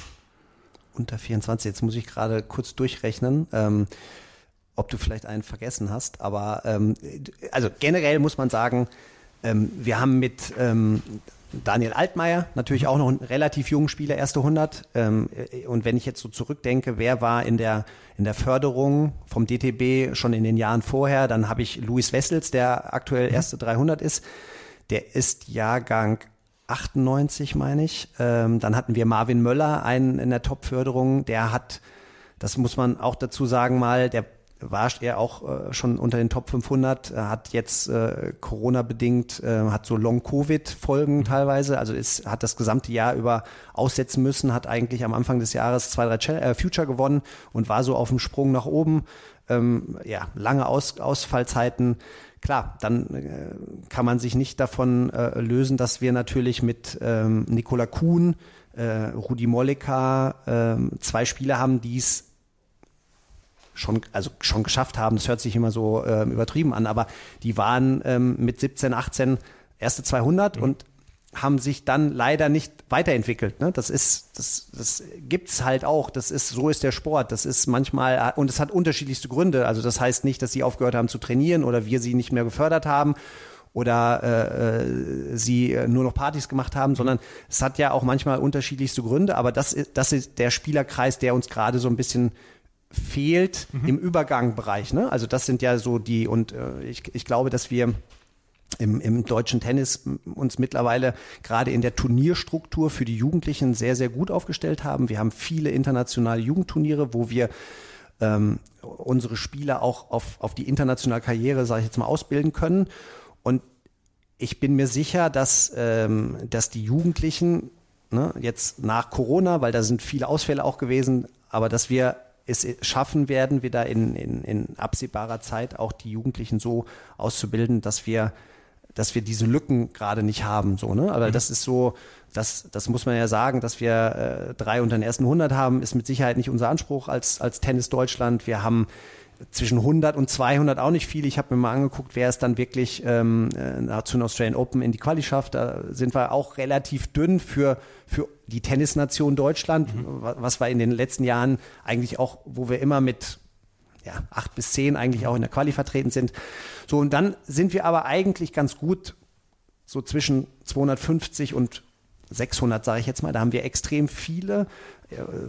Unter 24, jetzt muss ich gerade kurz durchrechnen. Ähm, ob du vielleicht einen vergessen hast. Aber ähm, also generell muss man sagen, ähm, wir haben mit ähm, Daniel Altmaier, natürlich auch noch ein relativ jungen Spieler, erste 100. Ähm, und wenn ich jetzt so zurückdenke, wer war in der, in der Förderung vom DTB schon in den Jahren vorher, dann habe ich Luis Wessels, der aktuell mhm. erste 300 ist. Der ist Jahrgang 98, meine ich. Ähm, dann hatten wir Marvin Möller, einen in der Top-Förderung, der hat das muss man auch dazu sagen mal, der war er auch äh, schon unter den Top 500, hat jetzt äh, Corona-bedingt, äh, hat so Long-Covid-Folgen mhm. teilweise, also ist, hat das gesamte Jahr über aussetzen müssen, hat eigentlich am Anfang des Jahres zwei, drei Ch äh, Future gewonnen und war so auf dem Sprung nach oben. Ähm, ja, lange Aus Ausfallzeiten. Klar, dann äh, kann man sich nicht davon äh, lösen, dass wir natürlich mit ähm, Nikola Kuhn, äh, Rudi Molleka äh, zwei Spieler haben, die es schon, also schon geschafft haben. Das hört sich immer so äh, übertrieben an, aber die waren ähm, mit 17, 18 erste 200 mhm. und haben sich dann leider nicht weiterentwickelt. Ne? Das ist, das, das gibt's halt auch. Das ist, so ist der Sport. Das ist manchmal, und es hat unterschiedlichste Gründe. Also das heißt nicht, dass sie aufgehört haben zu trainieren oder wir sie nicht mehr gefördert haben oder äh, äh sie nur noch Partys gemacht haben, sondern es hat ja auch manchmal unterschiedlichste Gründe. Aber das ist, das ist der Spielerkreis, der uns gerade so ein bisschen fehlt mhm. im Übergangbereich. Ne? Also das sind ja so die, und äh, ich, ich glaube, dass wir im, im deutschen Tennis uns mittlerweile gerade in der Turnierstruktur für die Jugendlichen sehr, sehr gut aufgestellt haben. Wir haben viele internationale Jugendturniere, wo wir ähm, unsere Spieler auch auf, auf die internationale Karriere, sage ich jetzt mal, ausbilden können. Und ich bin mir sicher, dass, ähm, dass die Jugendlichen ne, jetzt nach Corona, weil da sind viele Ausfälle auch gewesen, aber dass wir es schaffen werden, wieder in, in, in absehbarer Zeit auch die Jugendlichen so auszubilden, dass wir dass wir diese Lücken gerade nicht haben, so, ne? Aber mhm. das ist so, das, das muss man ja sagen, dass wir äh, drei unter den ersten 100 haben, ist mit Sicherheit nicht unser Anspruch als, als Tennis Deutschland. Wir haben zwischen 100 und 200 auch nicht viel. Ich habe mir mal angeguckt, wer es dann wirklich ähm, äh, zu den Australian Open in die Quali schafft. Da sind wir auch relativ dünn für, für die Tennisnation Deutschland, mhm. was wir in den letzten Jahren eigentlich auch, wo wir immer mit ja, acht bis zehn eigentlich auch in der Quali vertreten sind. So, und dann sind wir aber eigentlich ganz gut so zwischen 250 und 600, sage ich jetzt mal. Da haben wir extrem viele.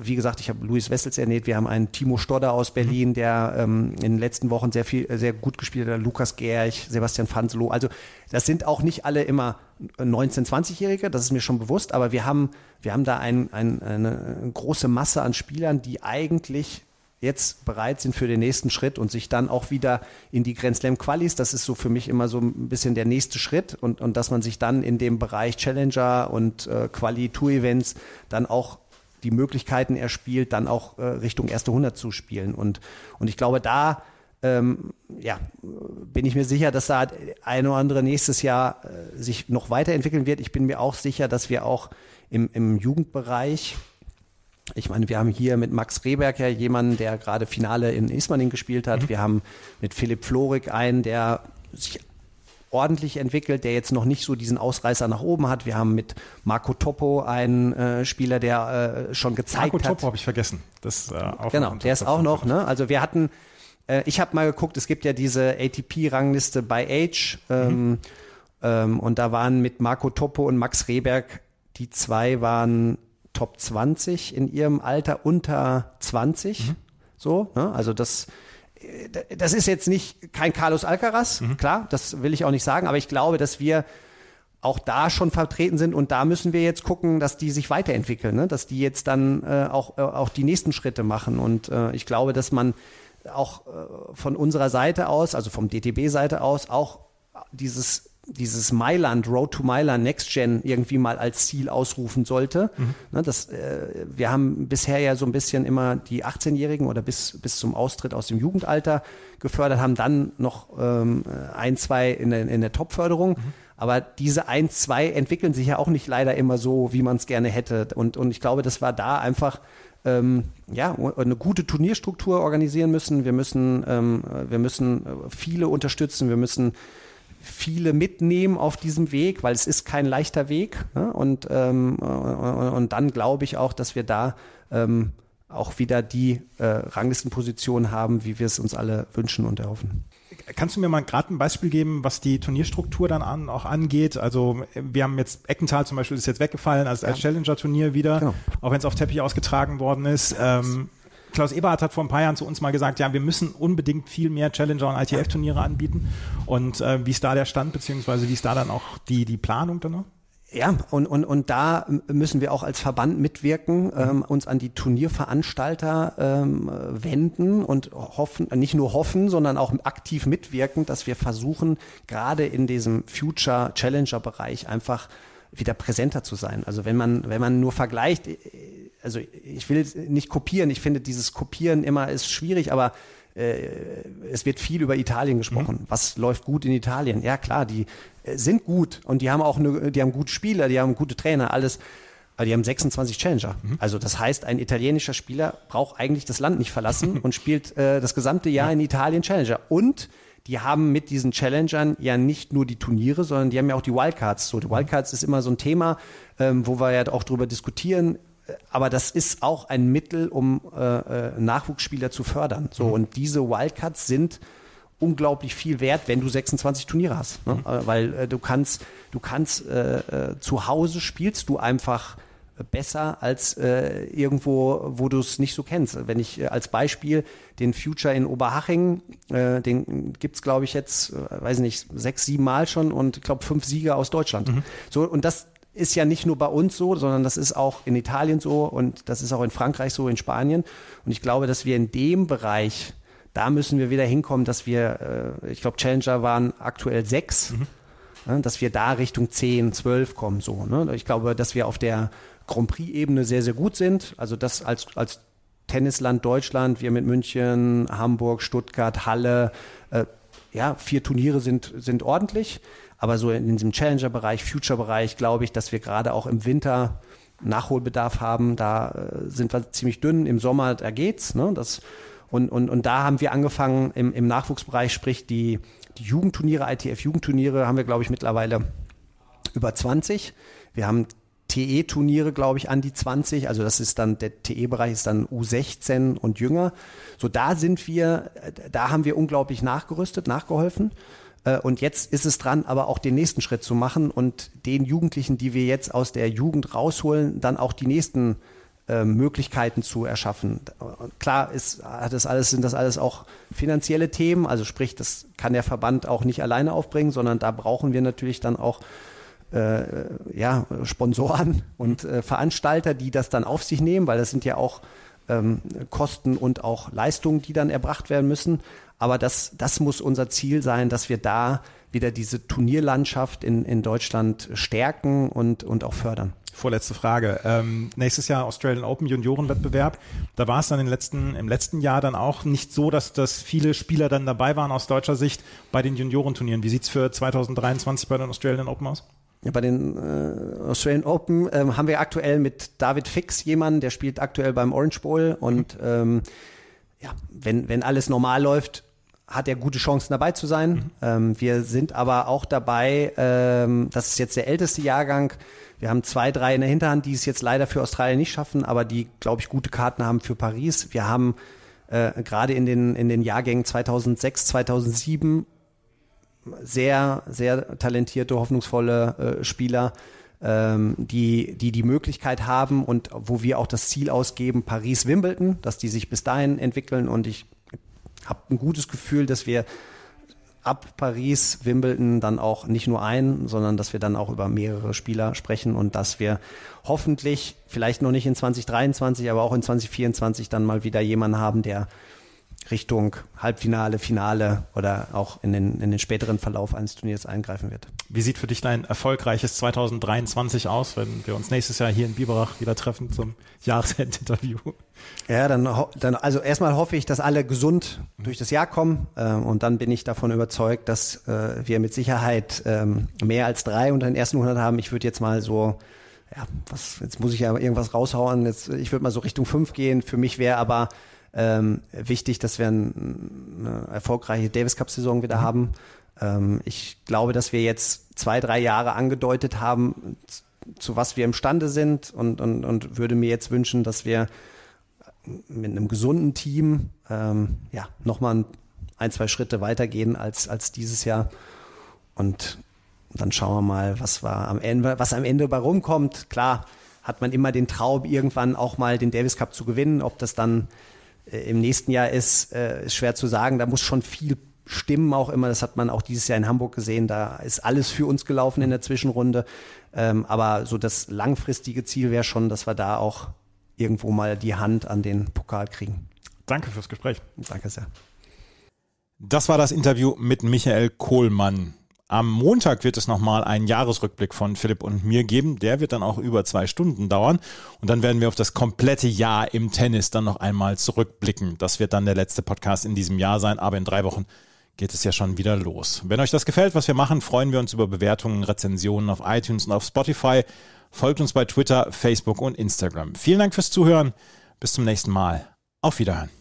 Wie gesagt, ich habe Luis Wessels ernährt. Wir haben einen Timo Stodder aus Berlin, mhm. der ähm, in den letzten Wochen sehr viel, sehr gut gespielt hat. Lukas Gerch, Sebastian Fanzelo. Also das sind auch nicht alle immer 19-, 20-Jährige. Das ist mir schon bewusst. Aber wir haben, wir haben da ein, ein, eine große Masse an Spielern, die eigentlich jetzt bereit sind für den nächsten Schritt und sich dann auch wieder in die Grand Slam Qualis, das ist so für mich immer so ein bisschen der nächste Schritt und, und dass man sich dann in dem Bereich Challenger und äh, Quali Tour Events dann auch die Möglichkeiten erspielt, dann auch äh, Richtung erste 100 zu spielen und, und ich glaube, da ähm, ja, bin ich mir sicher, dass da ein oder andere nächstes Jahr äh, sich noch weiterentwickeln wird. Ich bin mir auch sicher, dass wir auch im, im Jugendbereich ich meine, wir haben hier mit Max Rehberg ja jemanden, der gerade Finale in Ismaning gespielt hat. Mhm. Wir haben mit Philipp Florik einen, der sich ordentlich entwickelt, der jetzt noch nicht so diesen Ausreißer nach oben hat. Wir haben mit Marco Topo einen äh, Spieler, der äh, schon gezeigt Marco hat. Marco Topo habe ich vergessen. Das, äh, auch genau, der ist auch noch. Ne? Also wir hatten, äh, ich habe mal geguckt, es gibt ja diese ATP-Rangliste by Age ähm, mhm. ähm, und da waren mit Marco Topo und Max Rehberg die zwei waren Top 20 in ihrem Alter unter 20. Mhm. So, ne? Also das, das ist jetzt nicht kein Carlos Alcaraz, mhm. klar, das will ich auch nicht sagen, aber ich glaube, dass wir auch da schon vertreten sind und da müssen wir jetzt gucken, dass die sich weiterentwickeln, ne? dass die jetzt dann äh, auch, äh, auch die nächsten Schritte machen. Und äh, ich glaube, dass man auch äh, von unserer Seite aus, also vom DTB-Seite aus, auch dieses dieses Mailand, Road to Mailand Next Gen irgendwie mal als Ziel ausrufen sollte. Mhm. Ne, das, äh, wir haben bisher ja so ein bisschen immer die 18-Jährigen oder bis, bis zum Austritt aus dem Jugendalter gefördert, haben dann noch ähm, ein, zwei in der, in der Top-Förderung. Mhm. Aber diese ein, zwei entwickeln sich ja auch nicht leider immer so, wie man es gerne hätte. Und, und ich glaube, das war da einfach ähm, ja, eine gute Turnierstruktur organisieren müssen. Wir müssen, ähm, wir müssen viele unterstützen. Wir müssen viele mitnehmen auf diesem Weg, weil es ist kein leichter Weg. Ne? Und, ähm, und dann glaube ich auch, dass wir da ähm, auch wieder die äh, Ranglistenposition haben, wie wir es uns alle wünschen und erhoffen. Kannst du mir mal gerade ein Beispiel geben, was die Turnierstruktur dann an, auch angeht? Also wir haben jetzt Eckenthal zum Beispiel ist jetzt weggefallen als, als Challenger-Turnier wieder, genau. auch wenn es auf Teppich ausgetragen worden ist. Ähm, Klaus Eberhardt hat vor ein paar Jahren zu uns mal gesagt, ja, wir müssen unbedingt viel mehr Challenger und ITF-Turniere anbieten. Und äh, wie ist da der Stand, beziehungsweise wie ist da dann auch die, die Planung dann noch? Ja, und, und, und da müssen wir auch als Verband mitwirken, ähm, uns an die Turnierveranstalter ähm, wenden und hoffen, nicht nur hoffen, sondern auch aktiv mitwirken, dass wir versuchen, gerade in diesem Future Challenger Bereich einfach wieder präsenter zu sein. Also wenn man, wenn man nur vergleicht, äh, also ich will nicht kopieren, ich finde dieses Kopieren immer ist schwierig, aber äh, es wird viel über Italien gesprochen. Mhm. Was läuft gut in Italien? Ja klar, die äh, sind gut und die haben auch eine, die haben gute Spieler, die haben gute Trainer, alles. Aber die haben 26 Challenger. Mhm. Also das heißt, ein italienischer Spieler braucht eigentlich das Land nicht verlassen [LAUGHS] und spielt äh, das gesamte Jahr in Italien Challenger. Und die haben mit diesen Challengern ja nicht nur die Turniere, sondern die haben ja auch die Wildcards. So, die Wildcards ist immer so ein Thema, ähm, wo wir ja auch drüber diskutieren aber das ist auch ein Mittel, um äh, äh, Nachwuchsspieler zu fördern. So, mhm. und diese Wildcards sind unglaublich viel wert, wenn du 26 Turniere hast. Ne? Mhm. Äh, weil äh, du kannst, du kannst äh, äh, zu Hause spielst du einfach besser als irgendwo, wo du es nicht so kennst. Wenn ich als Beispiel den Future in Oberhaching, äh, den gibt's glaube ich jetzt, äh, weiß nicht, sechs, sieben Mal schon und ich glaube fünf Sieger aus Deutschland. Mhm. So und das ist ja nicht nur bei uns so, sondern das ist auch in Italien so und das ist auch in Frankreich so, in Spanien. Und ich glaube, dass wir in dem Bereich, da müssen wir wieder hinkommen, dass wir, äh, ich glaube, Challenger waren aktuell sechs, mhm. dass wir da Richtung zehn, zwölf kommen. So, ne? Ich glaube, dass wir auf der Grand Prix-Ebene sehr, sehr gut sind. Also das als, als Tennisland Deutschland, wir mit München, Hamburg, Stuttgart, Halle, äh, ja, vier Turniere sind, sind ordentlich. Aber so in diesem Challenger-Bereich, Future-Bereich, glaube ich, dass wir gerade auch im Winter Nachholbedarf haben. Da äh, sind wir ziemlich dünn. Im Sommer, da geht's. Ne? Das, und, und, und da haben wir angefangen im, im Nachwuchsbereich, sprich die, die Jugendturniere, ITF-Jugendturniere, haben wir, glaube ich, mittlerweile über 20. Wir haben TE-Turniere, glaube ich, an die 20. Also das ist dann, der TE-Bereich ist dann U16 und jünger. So da sind wir, da haben wir unglaublich nachgerüstet, nachgeholfen. Äh, und jetzt ist es dran, aber auch den nächsten Schritt zu machen und den Jugendlichen, die wir jetzt aus der Jugend rausholen, dann auch die nächsten äh, Möglichkeiten zu erschaffen. Klar ist, das alles, sind das alles auch finanzielle Themen, also sprich, das kann der Verband auch nicht alleine aufbringen, sondern da brauchen wir natürlich dann auch äh, ja, Sponsoren und äh, Veranstalter, die das dann auf sich nehmen, weil das sind ja auch ähm, Kosten und auch Leistungen, die dann erbracht werden müssen. Aber das, das muss unser Ziel sein, dass wir da wieder diese Turnierlandschaft in, in Deutschland stärken und, und auch fördern. Vorletzte Frage. Ähm, nächstes Jahr Australian Open Juniorenwettbewerb. Da war es dann im letzten, im letzten Jahr dann auch nicht so, dass, dass viele Spieler dann dabei waren aus deutscher Sicht bei den Juniorenturnieren. Wie sieht's für 2023 bei den Australian Open aus? Ja, bei den äh, Australian Open ähm, haben wir aktuell mit David Fix jemanden, der spielt aktuell beim Orange Bowl und ähm, ja, wenn, wenn alles normal läuft, hat er gute Chancen dabei zu sein. Mhm. Ähm, wir sind aber auch dabei, ähm, das ist jetzt der älteste Jahrgang. Wir haben zwei, drei in der Hinterhand, die es jetzt leider für Australien nicht schaffen, aber die, glaube ich, gute Karten haben für Paris. Wir haben äh, gerade in den, in den Jahrgängen 2006, 2007 sehr, sehr talentierte, hoffnungsvolle äh, Spieler, ähm, die, die die Möglichkeit haben und wo wir auch das Ziel ausgeben, Paris-Wimbledon, dass die sich bis dahin entwickeln. Und ich habe ein gutes Gefühl, dass wir ab Paris, Wimbledon dann auch nicht nur ein, sondern dass wir dann auch über mehrere Spieler sprechen und dass wir hoffentlich vielleicht noch nicht in 2023, aber auch in 2024 dann mal wieder jemanden haben, der Richtung Halbfinale, Finale oder auch in den, in den späteren Verlauf eines Turniers eingreifen wird. Wie sieht für dich dein erfolgreiches 2023 aus, wenn wir uns nächstes Jahr hier in Biberach wieder treffen zum Jahresendinterview? Ja, dann, dann also erstmal hoffe ich, dass alle gesund durch das Jahr kommen äh, und dann bin ich davon überzeugt, dass äh, wir mit Sicherheit ähm, mehr als drei unter den ersten 100 haben. Ich würde jetzt mal so ja, was, jetzt muss ich ja irgendwas raushauen. Jetzt, ich würde mal so Richtung fünf gehen. Für mich wäre aber ähm, wichtig, dass wir eine erfolgreiche Davis Cup Saison wieder mhm. haben. Ähm, ich glaube, dass wir jetzt zwei, drei Jahre angedeutet haben, zu was wir imstande sind und, und, und würde mir jetzt wünschen, dass wir mit einem gesunden Team ähm, ja, nochmal ein, ein, zwei Schritte weitergehen als, als dieses Jahr. Und dann schauen wir mal, was war am Ende, was am Ende bei rumkommt. Klar hat man immer den Traum, irgendwann auch mal den Davis Cup zu gewinnen. Ob das dann im nächsten Jahr ist, äh, ist schwer zu sagen. Da muss schon viel stimmen auch immer. Das hat man auch dieses Jahr in Hamburg gesehen. Da ist alles für uns gelaufen in der Zwischenrunde. Ähm, aber so das langfristige Ziel wäre schon, dass wir da auch irgendwo mal die Hand an den Pokal kriegen. Danke fürs Gespräch. Danke sehr. Das war das Interview mit Michael Kohlmann. Am Montag wird es nochmal einen Jahresrückblick von Philipp und mir geben. Der wird dann auch über zwei Stunden dauern. Und dann werden wir auf das komplette Jahr im Tennis dann noch einmal zurückblicken. Das wird dann der letzte Podcast in diesem Jahr sein. Aber in drei Wochen geht es ja schon wieder los. Wenn euch das gefällt, was wir machen, freuen wir uns über Bewertungen, Rezensionen auf iTunes und auf Spotify. Folgt uns bei Twitter, Facebook und Instagram. Vielen Dank fürs Zuhören. Bis zum nächsten Mal. Auf Wiederhören.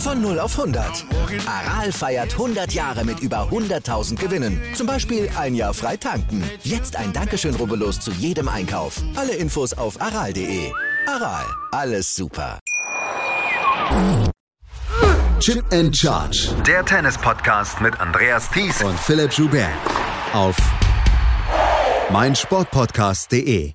Von 0 auf 100. Aral feiert 100 Jahre mit über 100.000 Gewinnen. Zum Beispiel ein Jahr frei tanken. Jetzt ein Dankeschön, rubbellos zu jedem Einkauf. Alle Infos auf aral.de. Aral, alles super. Chip and Charge. Der Tennis-Podcast mit Andreas Thies und Philipp Joubert. Auf meinsportpodcast.de.